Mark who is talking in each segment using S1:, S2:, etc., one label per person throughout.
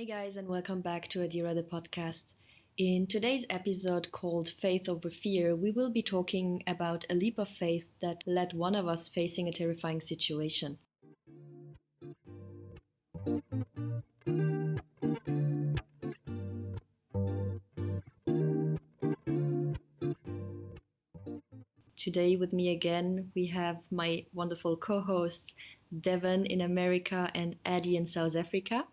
S1: Hey guys, and welcome back to Adira the podcast. In today's episode called Faith Over Fear, we will be talking about a leap of faith that led one of us facing a terrifying situation. Today, with me again, we have my wonderful co hosts, Devon in America and Addie in South Africa.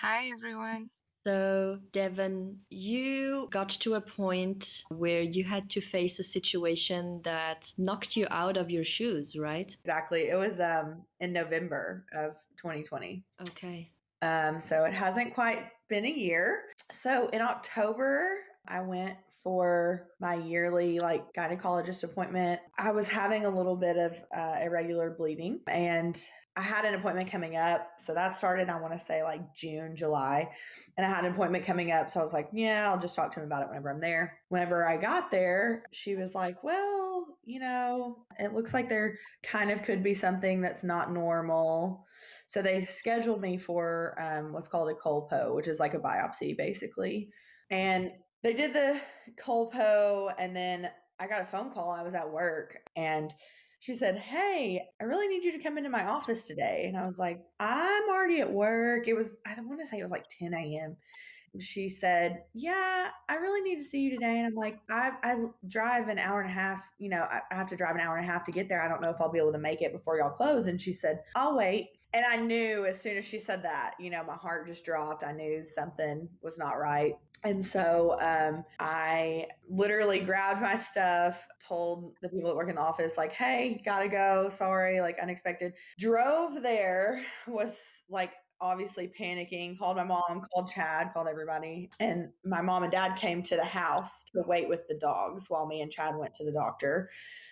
S2: Hi.
S3: Hi, everyone.
S1: So, Devon, you got to a point where you had to face a situation that knocked you out of your shoes, right?
S2: Exactly. It was um, in November of 2020.
S1: Okay.
S2: Um, so it hasn't quite been a year. So in October, I went for my yearly like gynecologist appointment. I was having a little bit of uh, irregular bleeding and I had an appointment coming up. So that started, I want to say like June, July. And I had an appointment coming up. So I was like, yeah, I'll just talk to him about it whenever I'm there. Whenever I got there, she was like, well, you know, it looks like there kind of could be something that's not normal. So they scheduled me for um, what's called a colpo, which is like a biopsy basically. And they did the colpo and then I got a phone call. I was at work and she said, Hey, I really need you to come into my office today. And I was like, I'm already at work. It was, I want to say it was like 10 a.m. She said, Yeah, I really need to see you today. And I'm like, I, I drive an hour and a half. You know, I, I have to drive an hour and a half to get there. I don't know if I'll be able to make it before y'all close. And she said, I'll wait. And I knew as soon as she said that, you know, my heart just dropped. I knew something was not right. And so um, I literally grabbed my stuff, told the people that work in the office, like, hey, gotta go. Sorry, like unexpected. Drove there, was like obviously panicking, called my mom, called Chad, called everybody. And my mom and dad came to the house to wait with the dogs while me and Chad went to the doctor.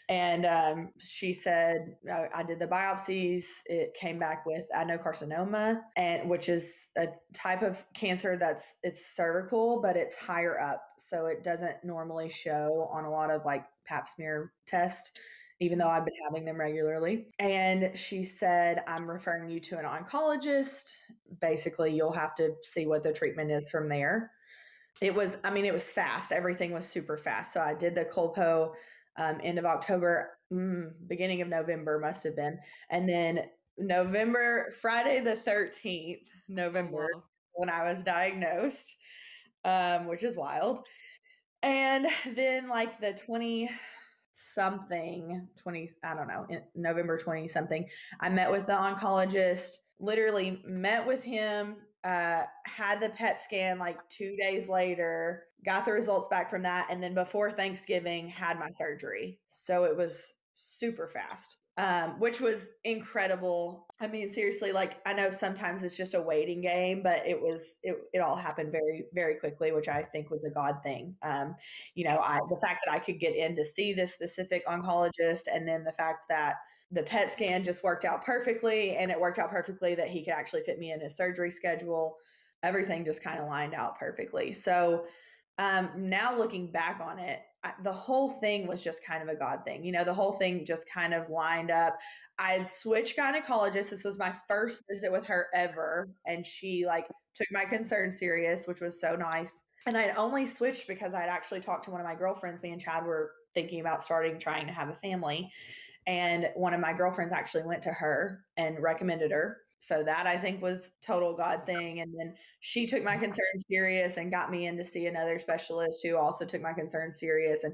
S2: And um, she said, I, I did the biopsies. It came back with adenocarcinoma, and which is a type of cancer that's it's cervical, but it's higher up. So it doesn't normally show on a lot of like pap smear test even though I've been having them regularly. And she said, I'm referring you to an oncologist. Basically, you'll have to see what the treatment is from there. It was, I mean, it was fast. Everything was super fast. So I did the Colpo um, end of October, mm, beginning of November, must have been. And then November, Friday the 13th, November, wow. when I was diagnosed, um, which is wild. And then, like the 20, something 20 i don't know november 20 something i met with the oncologist literally met with him uh, had the pet scan like two days later got the results back from that and then before thanksgiving had my surgery. So it was super fast um, which was incredible. I mean, seriously, like I know sometimes it's just a waiting game, but it was it, it all happened very very quickly, which I think was a God thing. Um, you know, I the fact that I could get in to see this specific oncologist, and then the fact that the PET scan just worked out perfectly, and it worked out perfectly that he could actually fit me in his surgery schedule. Everything just kind of lined out perfectly. So um, now looking back on it, the whole thing was just kind of a God thing. You know, the whole thing just kind of lined up. I had switched gynecologists. This was my first visit with her ever. And she like took my concern serious, which was so nice. And I'd only switched because I'd actually talked to one of my girlfriends. Me and Chad were thinking about starting trying to have a family. And one of my girlfriends actually went to her and recommended her so that I think was total God thing. And then she took my concerns serious and got me in to see another specialist who also took my concerns serious. And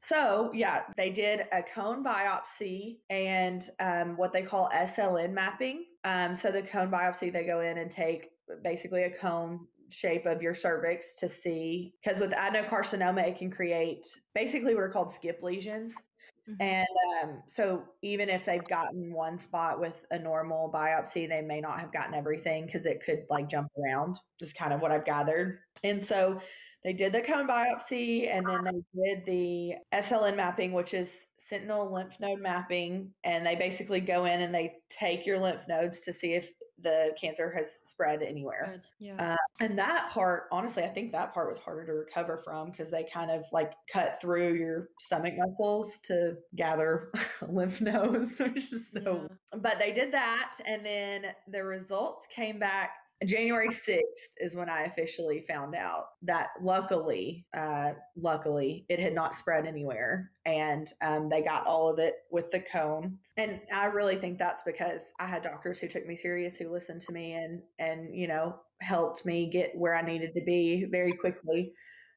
S2: so, yeah, they did a cone biopsy and um, what they call SLN mapping. Um, so, the cone biopsy, they go in and take basically a cone shape of your cervix to see because with adenocarcinoma it can create basically what are called skip lesions mm-hmm. and um, so even if they've gotten one spot with a normal biopsy they may not have gotten everything because it could like jump around is kind of what i've gathered and so they did the cone biopsy and then they did the sln mapping which is sentinel lymph node mapping and they basically go in and they take your lymph nodes to see if the cancer has spread anywhere. Yeah. Uh, and that part, honestly, I think that part was harder to recover from because they kind of like cut through your stomach muscles to gather lymph nodes, which is so. Yeah. But they did that, and then the results came back January 6th is when I officially found out that luckily, uh, luckily, it had not spread anywhere. And um, they got all of it with the cone. And I really think that's because I had doctors who took me serious, who listened to me and, and, you know, helped me get where I needed to be very quickly.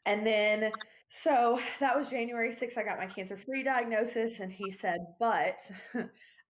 S2: And then so that was January 6th. I got my cancer free diagnosis, and he said, but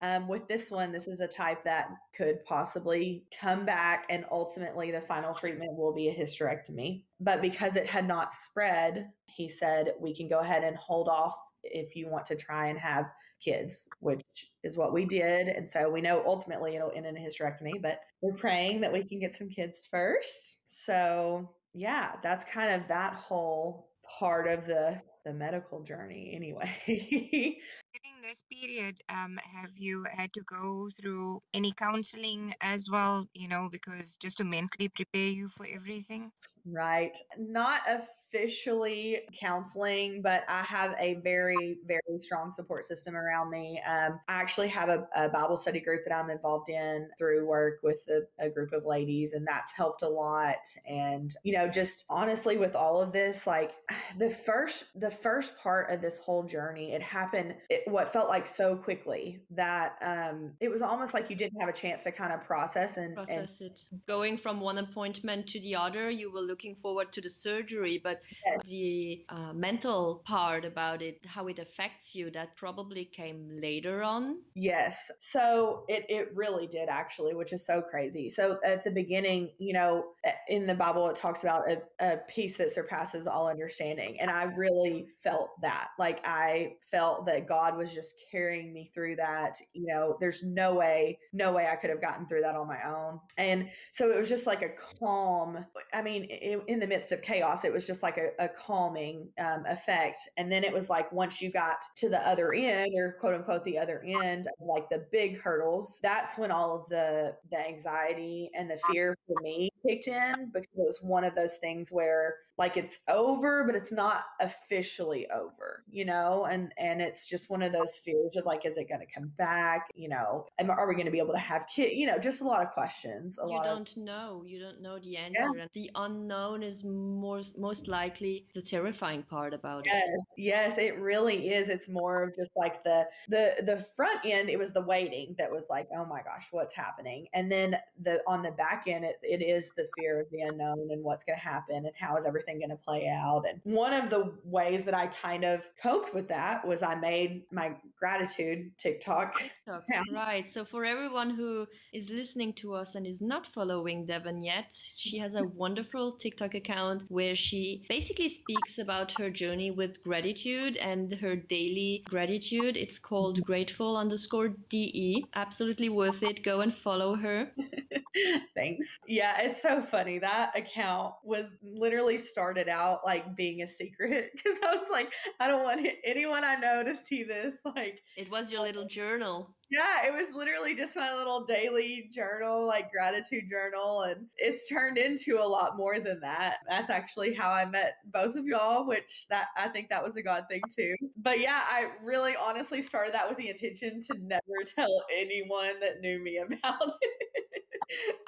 S2: um, with this one, this is a type that could possibly come back, and ultimately the final treatment will be a hysterectomy. But because it had not spread, he said, we can go ahead and hold off if you want to try and have kids, which is what we did. And so we know ultimately it'll end in a hysterectomy, but we're praying that we can get some kids first. So, yeah, that's kind of that whole part of the the medical journey anyway.
S3: During this period, um, have you had to go through any counseling as well? You know, because just to mentally prepare you for everything.
S2: Right. Not a officially counseling, but I have a very, very strong support system around me. Um, I actually have a, a, Bible study group that I'm involved in through work with a, a group of ladies, and that's helped a lot. And, you know, just honestly, with all of this, like the first, the first part of this whole journey, it happened, it, what felt like so quickly that um, it was almost like you didn't have a chance to kind of process and
S1: process and, it. Going from one appointment to the other, you were looking forward to the surgery, but yes. the uh, mental part about it, how it affects you, that probably came later on.
S2: Yes. So it, it really did actually, which is so crazy. So at the beginning, you know, in the Bible, it talks about a, a peace that surpasses all understanding. And I really felt that. Like I felt that God was just carrying me through that. You know, there's no way, no way I could have gotten through that on my own. And so it was just like a calm, I mean, in the midst of chaos, it was just like like a, a calming um, effect. And then it was like once you got to the other end, or quote unquote the other end, like the big hurdles, that's when all of the the anxiety and the fear for me kicked in because it was one of those things where like it's over but it's not officially over you know and and it's just one of those fears of like is it going to come back you know? And are we going to be able to have kids you know just a lot of questions a
S1: you don't
S2: of,
S1: know you don't know the answer yeah. and the unknown is most most likely the terrifying part about
S2: yes,
S1: it.
S2: Yes it really is it's more of just like the the the front end it was the waiting that was like oh my gosh what's happening? And then the on the back end it, it is the fear of the unknown and what's going to happen and how is everything everything going to play out. And one of the ways that I kind of coped with that was I made my gratitude TikTok.
S1: TikTok right. So for everyone who is listening to us and is not following Devon yet, she has a wonderful TikTok account where she basically speaks about her journey with gratitude and her daily gratitude. It's called grateful underscore DE. Absolutely worth it. Go and follow her.
S2: Thanks. Yeah, it's so funny. That account was literally started out like being a secret because I was like, I don't want anyone I know to see this. Like,
S1: it was your little um, journal.
S2: Yeah, it was literally just my little daily journal, like gratitude journal. And it's turned into a lot more than that. That's actually how I met both of y'all, which that I think that was a God thing too. But yeah, I really honestly started that with the intention to never tell anyone that knew me about it.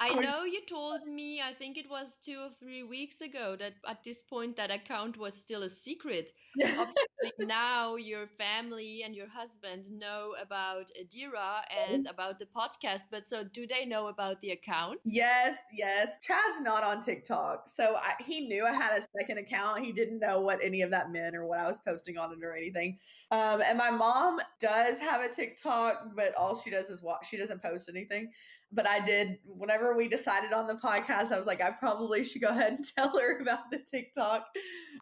S1: I know you told me, I think it was two or three weeks ago, that at this point that account was still a secret. Obviously, now your family and your husband know about Adira and about the podcast, but so do they know about the account?
S2: Yes, yes. Chad's not on TikTok. So I, he knew I had a second account. He didn't know what any of that meant or what I was posting on it or anything. Um, and my mom does have a TikTok, but all she does is watch, she doesn't post anything but I did whenever we decided on the podcast, I was like, I probably should go ahead and tell her about the TikTok.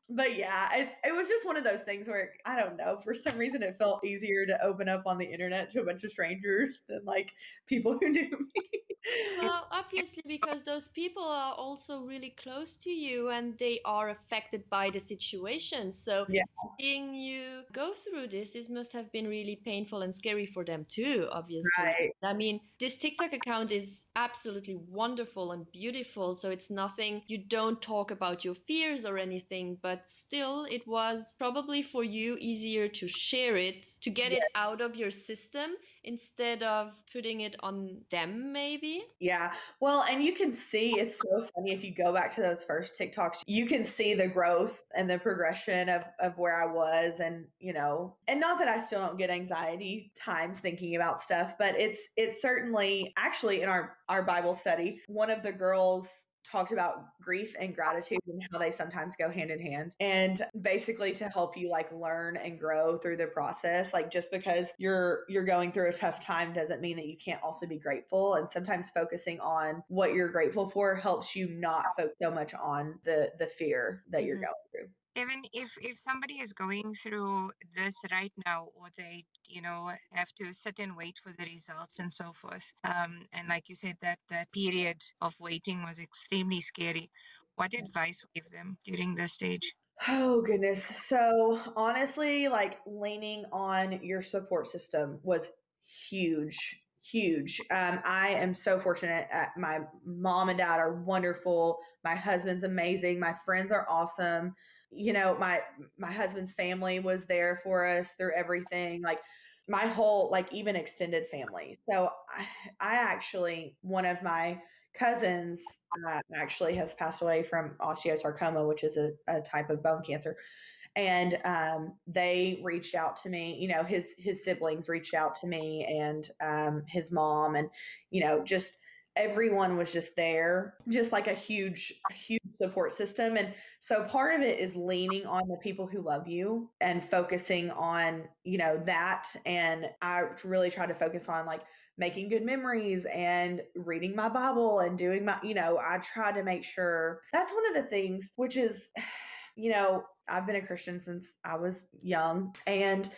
S2: But yeah, it's it was just one of those things where I don't know, for some reason it felt easier to open up on the internet to a bunch of strangers than like people who knew me.
S1: Well, obviously because those people are also really close to you and they are affected by the situation. So yeah. seeing you go through this, this must have been really painful and scary for them too, obviously. Right. I mean, this TikTok account account is absolutely wonderful and beautiful. So it's nothing, you don't talk about your fears or anything, but still, it was probably for you easier to share it, to get it out of your system instead of putting it on them maybe?
S2: Yeah. Well and you can see it's so funny if you go back to those first tiktoks you can see the growth and the progression of of where i was and you know and not that i still don't get anxiety times thinking about stuff but it's it's certainly actually in our our bible study one of the girls talked about grief and gratitude and how they sometimes go hand in hand and basically to help you like learn and grow through the process like just because you're you're going through a tough time doesn't mean that you can't also be grateful and sometimes focusing on what you're grateful for helps you not focus so much on the the fear that you're mm-hmm. going through
S3: even if if somebody is going through this right now or they you know have to sit and wait for the results and so forth um, and like you said that that period of waiting was extremely scary what advice would you give them during this stage
S2: Oh goodness. So honestly, like leaning on your support system was huge, huge. Um, I am so fortunate. my mom and dad are wonderful. My husband's amazing. My friends are awesome you know my my husband's family was there for us through everything like my whole like even extended family. So i, I actually one of my cousins uh, actually has passed away from osteosarcoma which is a, a type of bone cancer. And um, they reached out to me you know his his siblings reached out to me and um, his mom and you know just everyone was just there, just like a huge, huge support system. And so part of it is leaning on the people who love you and focusing on, you know, that. And I really try to focus on like making good memories and reading my Bible and doing my, you know, I try to make sure that's one of the things, which is, you know, I've been a Christian since I was young. And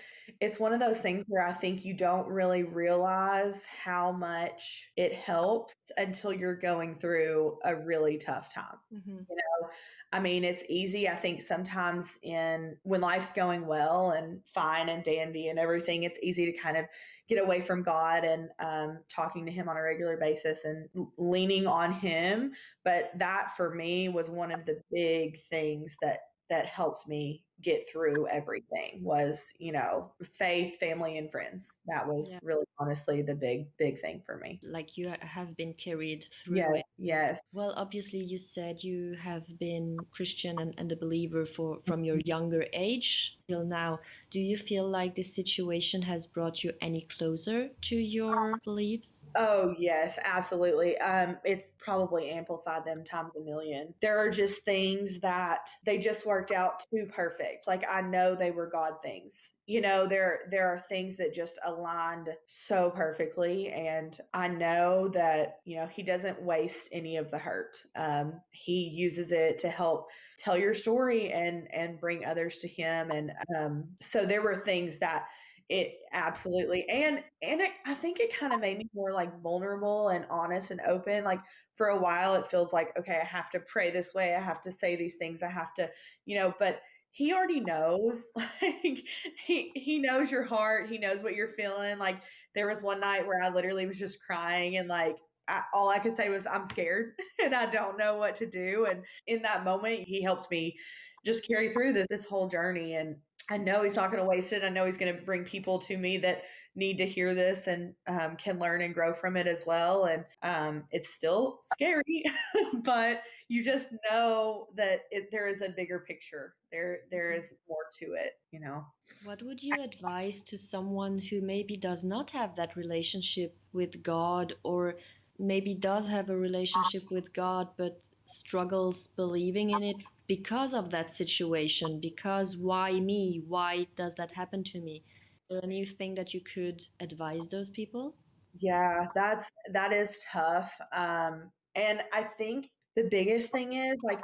S2: it's one of those things where I think you don't really realize how much it helps until you're going through a really tough time. Mm-hmm. You know, I mean, it's easy. I think sometimes in when life's going well and fine and dandy and everything, it's easy to kind of get away from God and um, talking to Him on a regular basis and leaning on Him. But that for me was one of the big things that that helped me get through everything was you know faith family and friends. That was yeah. really honestly the big big thing for me.
S1: Like you have been carried through
S2: yes,
S1: it.
S2: yes.
S1: Well obviously you said you have been christian and, and a believer for from your younger age till now. Do you feel like this situation has brought you any closer to your beliefs?
S2: Oh yes absolutely. Um it's probably amplified them times a million. There are just things that they just worked out too perfect like i know they were god things. You know there there are things that just aligned so perfectly and i know that you know he doesn't waste any of the hurt. Um, he uses it to help tell your story and and bring others to him and um, so there were things that it absolutely and and it, i think it kind of made me more like vulnerable and honest and open. Like for a while it feels like okay i have to pray this way i have to say these things i have to you know but he already knows like he he knows your heart he knows what you're feeling like there was one night where i literally was just crying and like I, all i could say was i'm scared and i don't know what to do and in that moment he helped me just carry through this this whole journey and i know he's not going to waste it i know he's going to bring people to me that need to hear this and um, can learn and grow from it as well. And um, it's still scary, but you just know that it, there is a bigger picture. There, there mm-hmm. more to it. You know.
S1: What would you advise to someone who maybe does not have that relationship with God, or maybe does have a relationship with God but struggles believing in it because of that situation? Because why me? Why does that happen to me? anything that you could advise those people?
S2: Yeah, that's that is tough. Um, and I think the biggest thing is like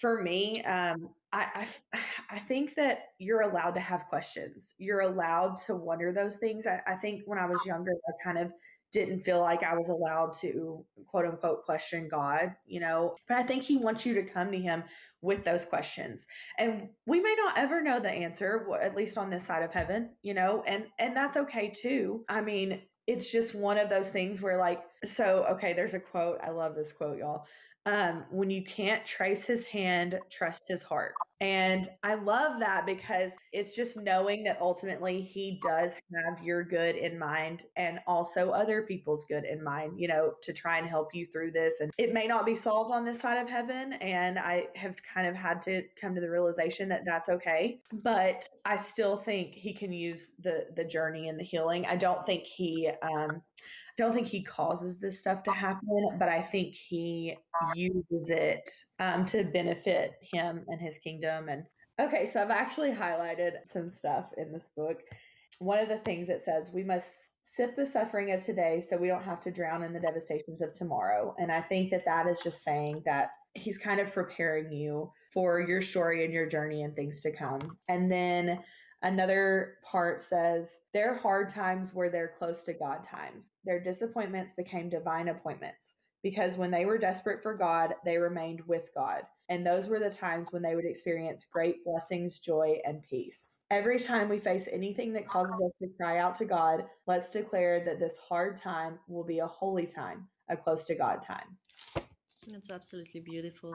S2: for me, um, I, I, I think that you're allowed to have questions. You're allowed to wonder those things. I, I think when I was younger, I kind of didn't feel like I was allowed to quote unquote question God, you know. But I think He wants you to come to Him with those questions. And we may not ever know the answer, at least on this side of heaven, you know, and and that's okay too. I mean, it's just one of those things where like so okay, there's a quote. I love this quote, y'all. Um, when you can't trace his hand, trust his heart. And I love that because it's just knowing that ultimately he does have your good in mind and also other people's good in mind, you know, to try and help you through this. And it may not be solved on this side of heaven. And I have kind of had to come to the realization that that's okay. But I still think he can use the the journey and the healing. I don't think he um don't think he causes this stuff to happen, but I think he uses it um, to benefit him and his kingdom. And okay, so I've actually highlighted some stuff in this book. One of the things it says we must sip the suffering of today so we don't have to drown in the devastations of tomorrow. And I think that that is just saying that he's kind of preparing you for your story and your journey and things to come. And then Another part says, Their hard times were their close to God times. Their disappointments became divine appointments because when they were desperate for God, they remained with God. And those were the times when they would experience great blessings, joy, and peace. Every time we face anything that causes us to cry out to God, let's declare that this hard time will be a holy time, a close to God time.
S1: That's absolutely beautiful.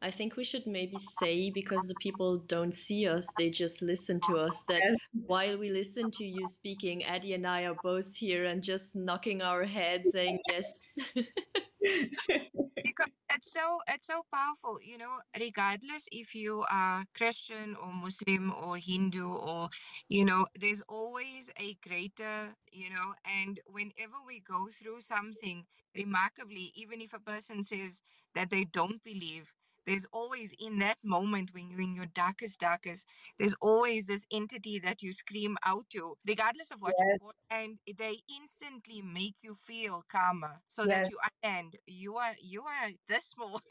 S1: I think we should maybe say, because the people don't see us, they just listen to us, that while we listen to you speaking, Addie and I are both here and just knocking our heads saying yes.
S3: because it's so it's so powerful you know regardless if you are christian or muslim or hindu or you know there's always a greater you know and whenever we go through something remarkably even if a person says that they don't believe there's always in that moment when you're in your darkest darkest there's always this entity that you scream out to regardless of what yes. you want and they instantly make you feel calmer so yes. that you understand you are you are this small.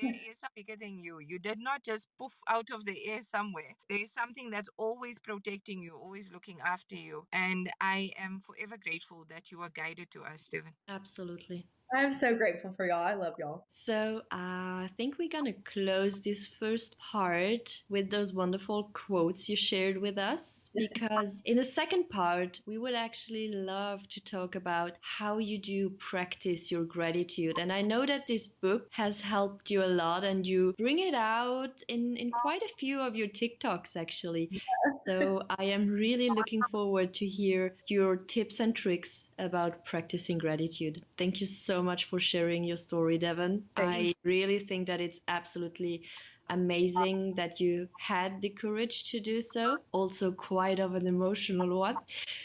S3: There is something bigger than you. You did not just poof out of the air somewhere. There is something that's always protecting you always looking after you and i am forever grateful that you are guided to us stephen
S1: absolutely
S2: I'm so grateful for y'all. I love y'all.
S1: So uh, I think we're gonna close this first part with those wonderful quotes you shared with us because in the second part we would actually love to talk about how you do practice your gratitude. And I know that this book has helped you a lot and you bring it out in, in quite a few of your TikToks actually. So I am really looking forward to hear your tips and tricks about practicing gratitude. Thank you so much for sharing your story, Devon. I really think that it's absolutely amazing that you had the courage to do so. Also, quite of an emotional one.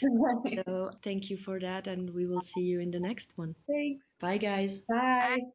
S1: so, thank you for that, and we will see you in the next one.
S2: Thanks.
S1: Bye, guys.
S2: Bye.